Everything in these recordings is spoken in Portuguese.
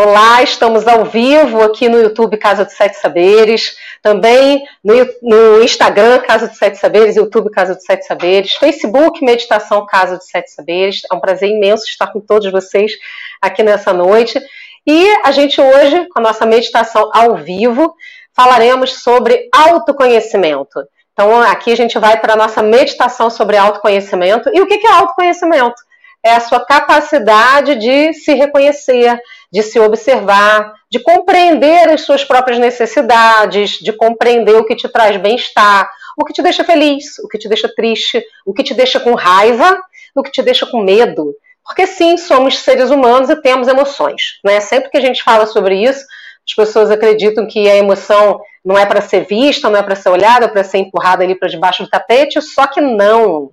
Olá, estamos ao vivo aqui no YouTube Casa dos Sete Saberes, também no, no, Instagram Casa dos Sete Saberes, YouTube Casa dos Sete Saberes, Facebook Meditação Casa dos Sete Saberes. É um prazer imenso estar com todos vocês aqui nessa noite. E a gente hoje, com a nossa meditação ao vivo, falaremos sobre autoconhecimento. Então, aqui a gente vai para a nossa meditação sobre autoconhecimento. E o que é autoconhecimento? É a sua capacidade de se reconhecer, de se observar, de compreender as suas próprias necessidades, de compreender o que te traz bem-estar, o que te deixa feliz, o que te deixa triste, o que te deixa com raiva, o que te deixa com medo. Porque sim, somos seres humanos e temos emoções. Né? Sempre que a gente fala sobre isso, as pessoas acreditam que a emoção não é para ser vista, não é para ser olhada, é para ser empurrada ali para debaixo do tapete, só que não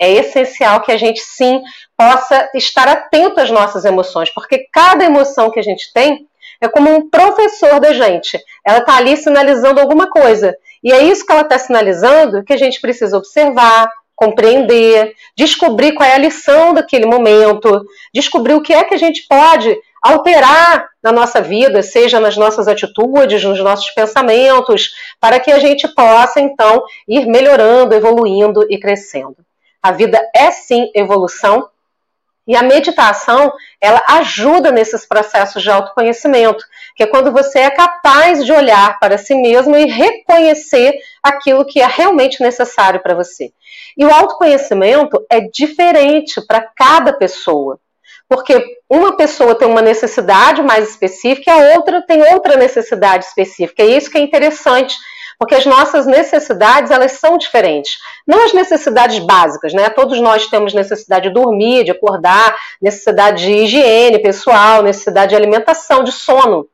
é essencial que a gente sim possa estar atento às nossas emoções, porque cada emoção que a gente tem é como um professor da gente. Ela está ali sinalizando alguma coisa. E é isso que ela está sinalizando que a gente precisa observar, compreender, descobrir qual é a lição daquele momento, descobrir o que é que a gente pode alterar na nossa vida, seja nas nossas atitudes, nos nossos pensamentos, para que a gente possa então ir melhorando, evoluindo e crescendo. A vida é sim evolução. E a meditação, ela ajuda nesses processos de autoconhecimento, que é quando você é capaz de olhar para si mesmo e reconhecer aquilo que é realmente necessário para você. E o autoconhecimento é diferente para cada pessoa. Porque uma pessoa tem uma necessidade mais específica a outra tem outra necessidade específica. E isso que é interessante porque as nossas necessidades elas são diferentes. Não as necessidades básicas, né? Todos nós temos necessidade de dormir, de acordar, necessidade de higiene pessoal, necessidade de alimentação, de sono.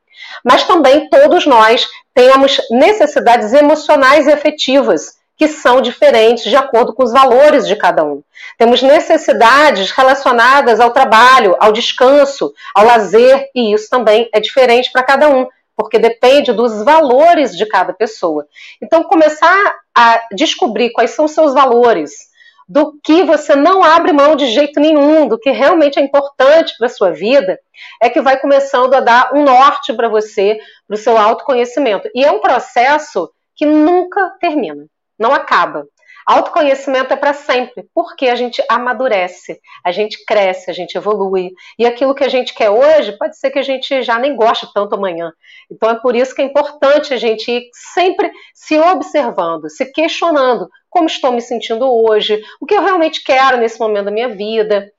Mas também todos nós temos necessidades emocionais e afetivas que são diferentes de acordo com os valores de cada um. Temos necessidades relacionadas ao trabalho, ao descanso, ao lazer, e isso também é diferente para cada um porque depende dos valores de cada pessoa. Então, começar a descobrir quais são os seus valores, do que você não abre mão de jeito nenhum, do que realmente é importante para a sua vida, é que vai começando a dar um norte para você, para o seu autoconhecimento. E é um processo que nunca termina, não acaba. Autoconhecimento é para sempre, porque a gente amadurece, a gente cresce, a gente evolui. E aquilo que a gente quer hoje, pode ser que a gente já nem goste tanto amanhã. Então é por isso que é importante a gente ir sempre se observando, se questionando como estou me sentindo hoje, o que eu realmente quero nesse momento da minha vida.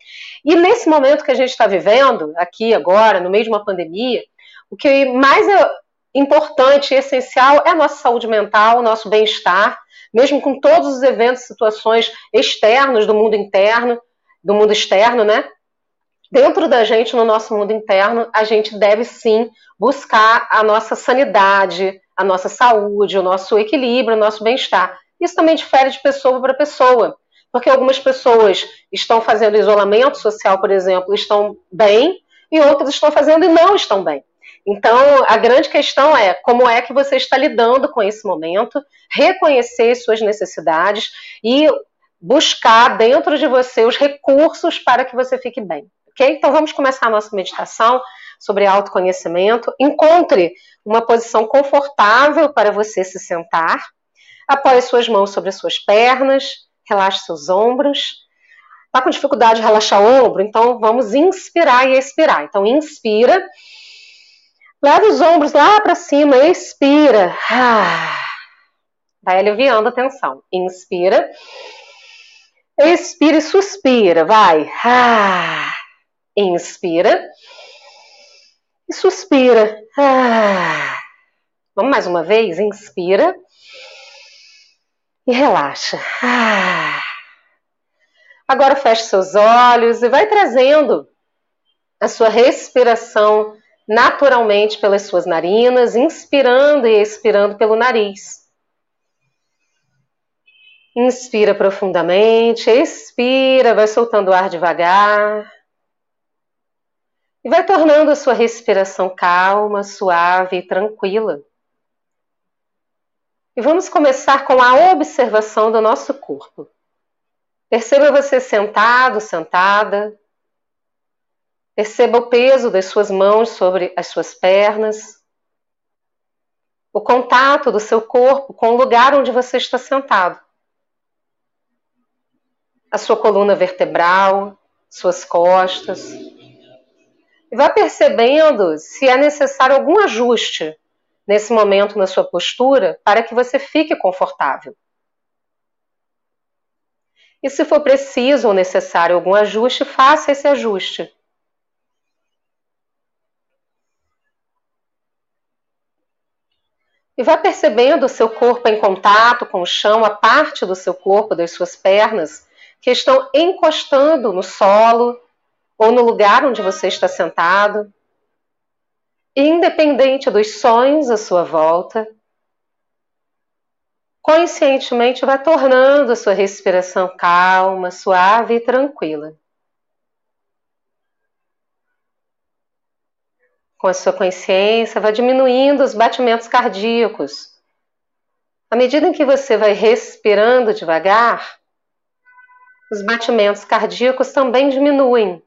E nesse momento que a gente está vivendo, aqui agora, no meio de uma pandemia, o que mais é importante e essencial é a nossa saúde mental, o nosso bem-estar mesmo com todos os eventos, situações externos do mundo interno, do mundo externo, né? Dentro da gente, no nosso mundo interno, a gente deve sim buscar a nossa sanidade, a nossa saúde, o nosso equilíbrio, o nosso bem-estar. Isso também difere de pessoa para pessoa, porque algumas pessoas estão fazendo isolamento social, por exemplo, estão bem, e outras estão fazendo e não estão bem. Então, a grande questão é como é que você está lidando com esse momento, reconhecer suas necessidades e buscar dentro de você os recursos para que você fique bem. Ok? Então, vamos começar a nossa meditação sobre autoconhecimento. Encontre uma posição confortável para você se sentar. Apoie suas mãos sobre as suas pernas, relaxe seus ombros. Está com dificuldade de relaxar o ombro? Então, vamos inspirar e expirar. Então, inspira. Leva os ombros lá para cima, expira. Vai aliviando a tensão. Inspira. Expira e suspira, vai. Inspira. E suspira. Vamos mais uma vez? Inspira. E relaxa. Agora feche seus olhos e vai trazendo a sua respiração naturalmente pelas suas narinas, inspirando e expirando pelo nariz. Inspira profundamente, expira, vai soltando o ar devagar. E vai tornando a sua respiração calma, suave e tranquila. E vamos começar com a observação do nosso corpo. Perceba você sentado, sentada, Perceba o peso das suas mãos sobre as suas pernas, o contato do seu corpo com o lugar onde você está sentado, a sua coluna vertebral, suas costas. E vá percebendo se é necessário algum ajuste nesse momento na sua postura para que você fique confortável. E se for preciso ou necessário algum ajuste, faça esse ajuste. E vá percebendo o seu corpo em contato com o chão, a parte do seu corpo, das suas pernas, que estão encostando no solo ou no lugar onde você está sentado. Independente dos sonhos à sua volta, conscientemente vá tornando a sua respiração calma, suave e tranquila. com a sua consciência, vai diminuindo os batimentos cardíacos. À medida em que você vai respirando devagar, os batimentos cardíacos também diminuem.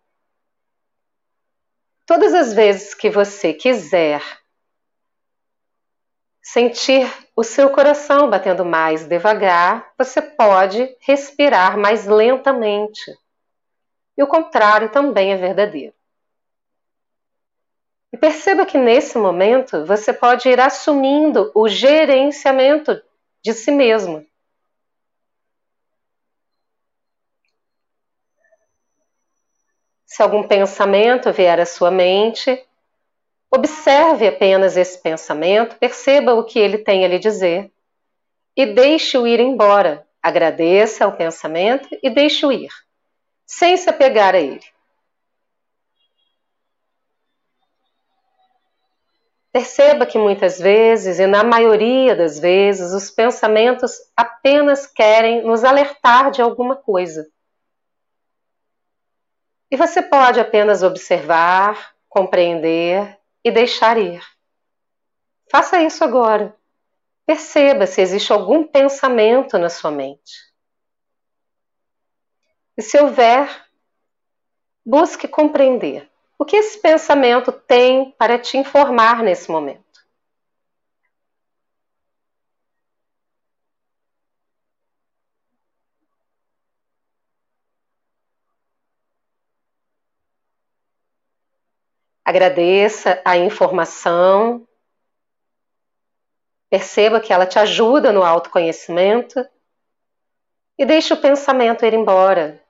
Todas as vezes que você quiser sentir o seu coração batendo mais devagar, você pode respirar mais lentamente. E o contrário também é verdadeiro. E perceba que nesse momento você pode ir assumindo o gerenciamento de si mesmo. Se algum pensamento vier à sua mente, observe apenas esse pensamento, perceba o que ele tem a lhe dizer e deixe-o ir embora. Agradeça ao pensamento e deixe-o ir, sem se apegar a ele. Perceba que muitas vezes, e na maioria das vezes, os pensamentos apenas querem nos alertar de alguma coisa. E você pode apenas observar, compreender e deixar ir. Faça isso agora. Perceba se existe algum pensamento na sua mente. E se houver, busque compreender. O que esse pensamento tem para te informar nesse momento? Agradeça a informação, perceba que ela te ajuda no autoconhecimento e deixe o pensamento ir embora.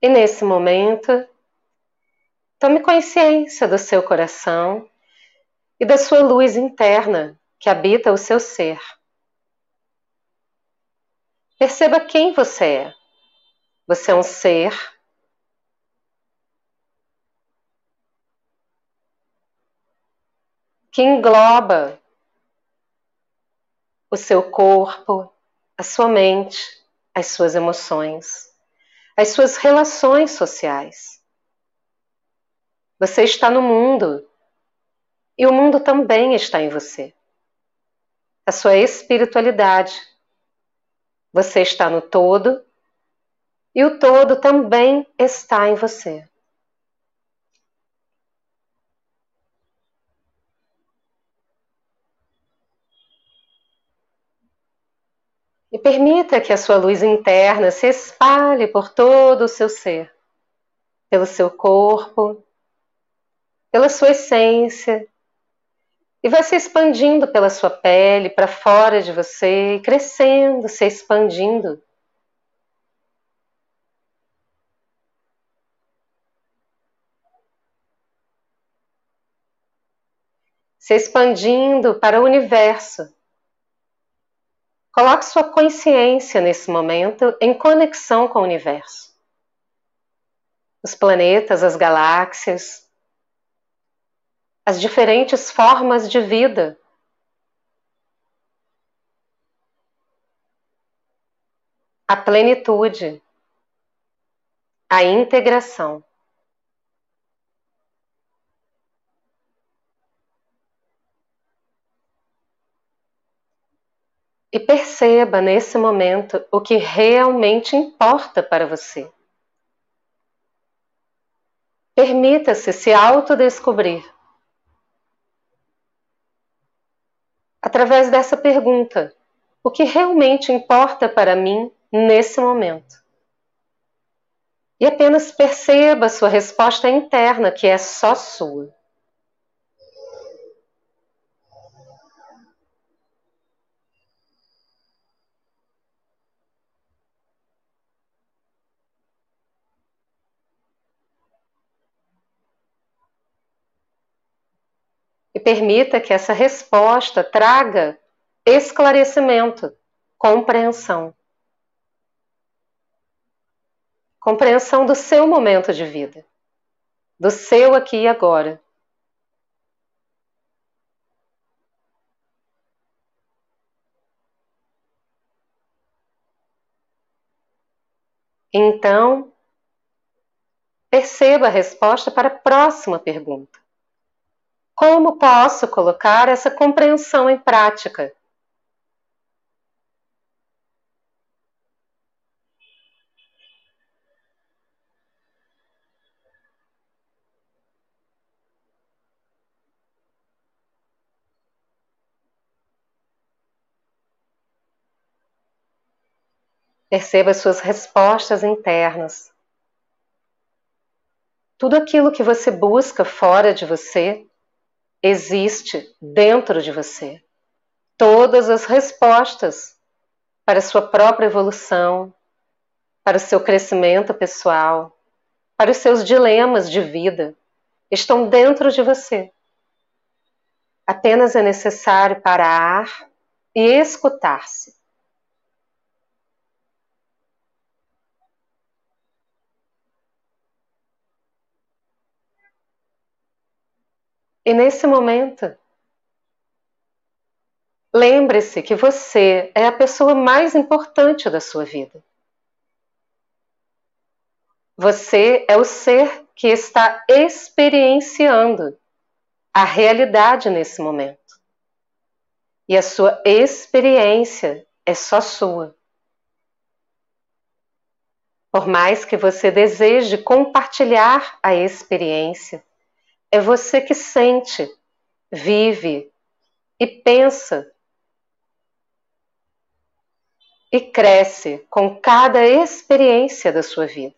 E nesse momento, tome consciência do seu coração e da sua luz interna que habita o seu ser. Perceba quem você é. Você é um ser que engloba o seu corpo, a sua mente, as suas emoções as suas relações sociais. Você está no mundo e o mundo também está em você. A sua espiritualidade. Você está no todo e o todo também está em você. E permita que a sua luz interna se espalhe por todo o seu ser, pelo seu corpo, pela sua essência, e vai se expandindo pela sua pele, para fora de você, crescendo, se expandindo. Se expandindo para o universo Coloque sua consciência nesse momento em conexão com o universo. Os planetas, as galáxias, as diferentes formas de vida. A plenitude, a integração. E perceba nesse momento o que realmente importa para você. Permita-se se autodescobrir. Através dessa pergunta: o que realmente importa para mim nesse momento? E apenas perceba sua resposta interna, que é só sua. Permita que essa resposta traga esclarecimento, compreensão. Compreensão do seu momento de vida, do seu aqui e agora. Então, perceba a resposta para a próxima pergunta. Como posso colocar essa compreensão em prática? Perceba as suas respostas internas. Tudo aquilo que você busca fora de você existe dentro de você. Todas as respostas para a sua própria evolução, para o seu crescimento pessoal, para os seus dilemas de vida, estão dentro de você. Apenas é necessário parar e escutar-se. E nesse momento, lembre-se que você é a pessoa mais importante da sua vida. Você é o ser que está experienciando a realidade nesse momento. E a sua experiência é só sua. Por mais que você deseje compartilhar a experiência, é você que sente, vive e pensa e cresce com cada experiência da sua vida.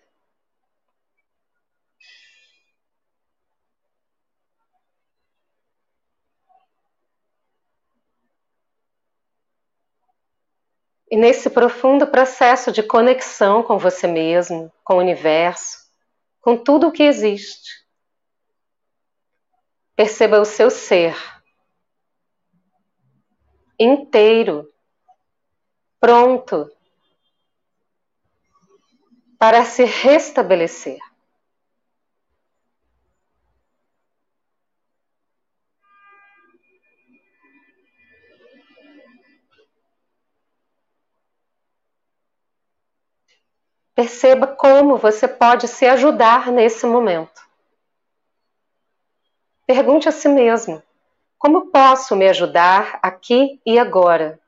E nesse profundo processo de conexão com você mesmo, com o universo, com tudo o que existe, Perceba o seu ser inteiro, pronto para se restabelecer. Perceba como você pode se ajudar nesse momento. Pergunte a si mesmo: como posso me ajudar aqui e agora?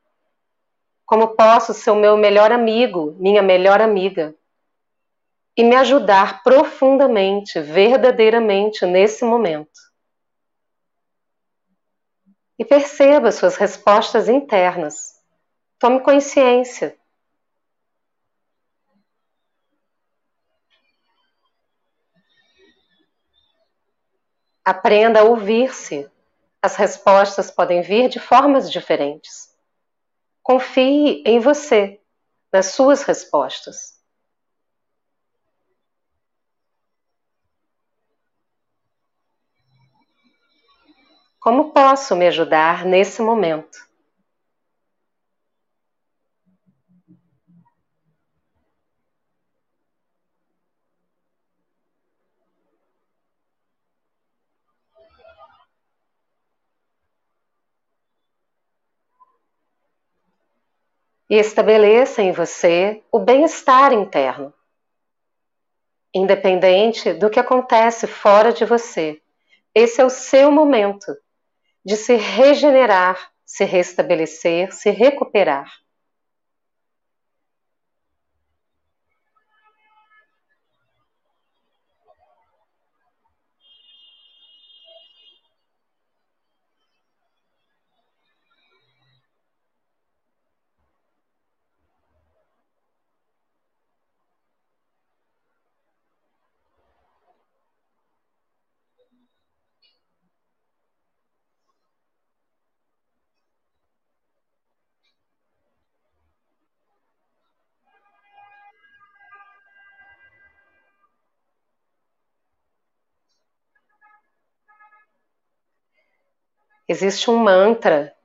Como posso ser o meu melhor amigo, minha melhor amiga? E me ajudar profundamente, verdadeiramente nesse momento. E perceba suas respostas internas. Tome consciência Aprenda a ouvir-se. As respostas podem vir de formas diferentes. Confie em você, nas suas respostas. Como posso me ajudar nesse momento? E estabeleça em você o bem-estar interno. Independente do que acontece fora de você, esse é o seu momento de se regenerar, se restabelecer, se recuperar. Existe um mantra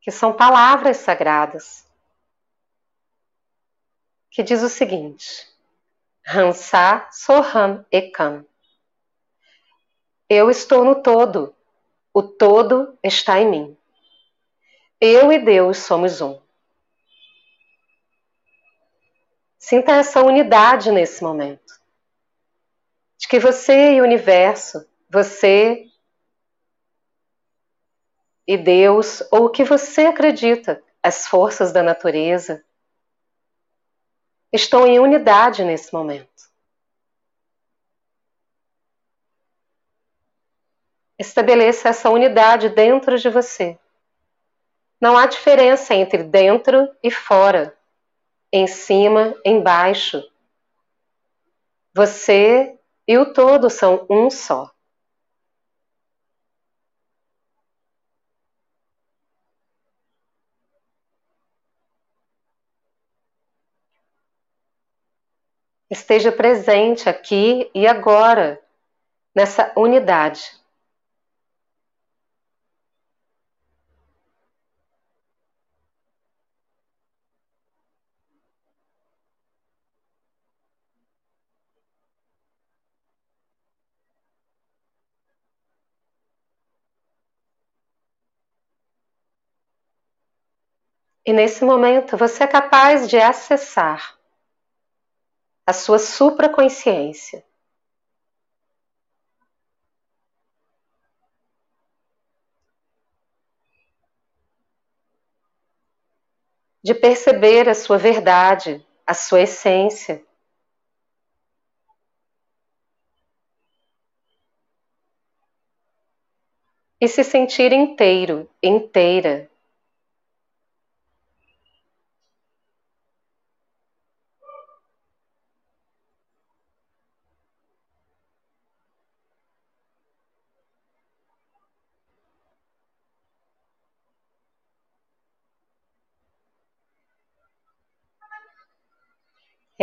que são palavras sagradas que diz o seguinte: Hansa Soham Ekam. Eu estou no todo, o todo está em mim. Eu e Deus somos um. Sinta essa unidade nesse momento. De que você e o universo, você e Deus, ou o que você acredita, as forças da natureza, estão em unidade nesse momento. Estabeleça essa unidade dentro de você. Não há diferença entre dentro e fora, em cima, embaixo. Você e o todo são um só. Esteja presente aqui e agora, nessa unidade. E nesse momento você é capaz de acessar a sua supraconsciência. De perceber a sua verdade, a sua essência. E se sentir inteiro, inteira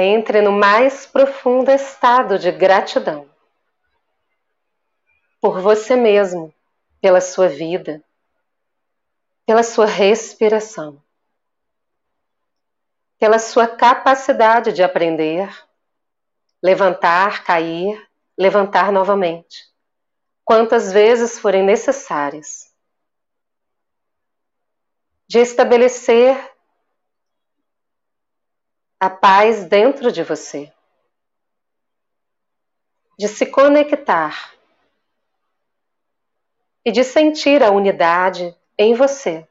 Entre no mais profundo estado de gratidão. Por você mesmo, pela sua vida, pela sua respiração, pela sua capacidade de aprender, levantar, cair, levantar novamente, quantas vezes forem necessárias, de estabelecer a paz dentro de você, de se conectar e de sentir a unidade em você.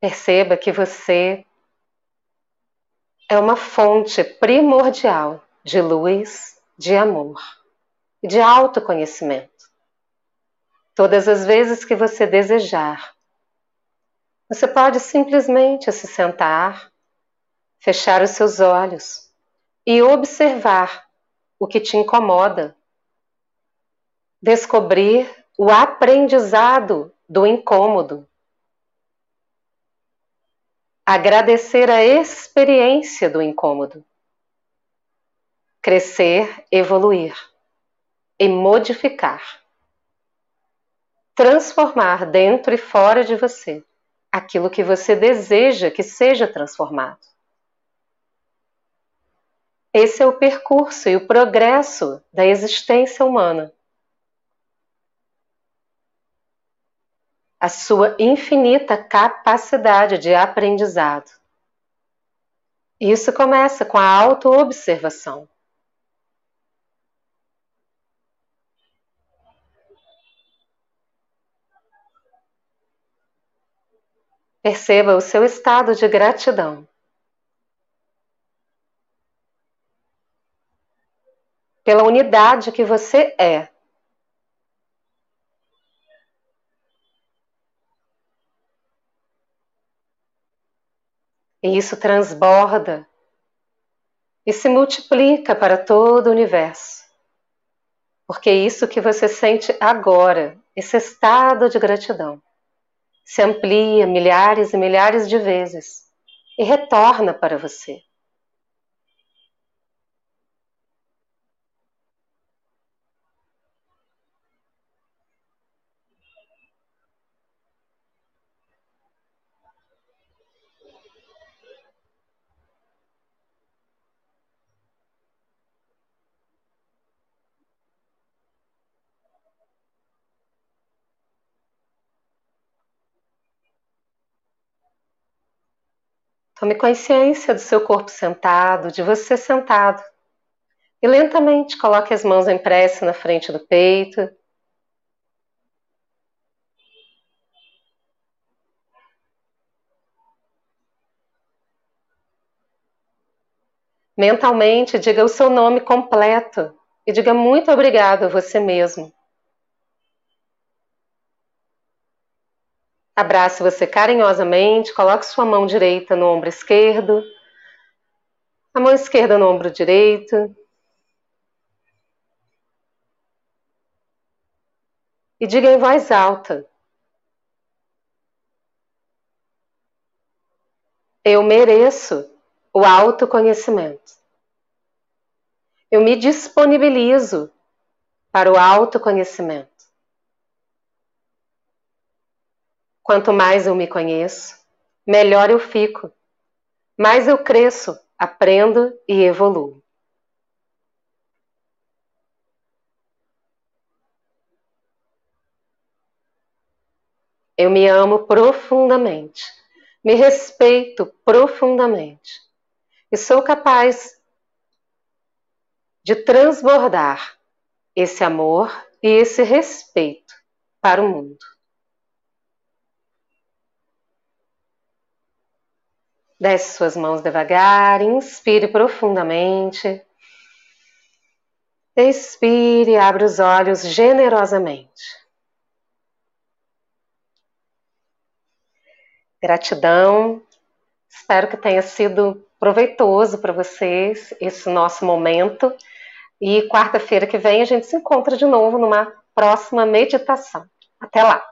Perceba que você é uma fonte primordial de luz, de amor e de autoconhecimento. Todas as vezes que você desejar, você pode simplesmente se sentar, fechar os seus olhos e observar o que te incomoda. Descobrir o aprendizado do incômodo agradecer a experiência do incômodo, crescer, evoluir e modificar, transformar dentro e fora de você aquilo que você deseja que seja transformado. Esse é o percurso e o progresso da existência humana. A sua infinita capacidade de aprendizado. Isso começa com a autoobservação. Perceba o seu estado de gratidão. Pela unidade que você é. E isso transborda e se multiplica para todo o universo. Porque é isso que você sente agora, esse estado de gratidão, se amplia milhares e milhares de vezes e retorna para você. Tome consciência do seu corpo sentado, de você sentado. E lentamente coloque as mãos em prece na frente do peito. Mentalmente, diga o seu nome completo e diga muito obrigado a você mesmo. Abrace você carinhosamente, coloque sua mão direita no ombro esquerdo, a mão esquerda no ombro direito. E diga em voz alta: Eu mereço o autoconhecimento. Eu me disponibilizo para o autoconhecimento. Quanto mais eu me conheço, melhor eu fico, mais eu cresço, aprendo e evoluo. Eu me amo profundamente, me respeito profundamente e sou capaz de transbordar esse amor e esse respeito para o mundo. Desce suas mãos devagar, inspire profundamente. Expire, abre os olhos generosamente. Gratidão. Espero que tenha sido proveitoso para vocês esse nosso momento. E quarta-feira que vem a gente se encontra de novo numa próxima meditação. Até lá!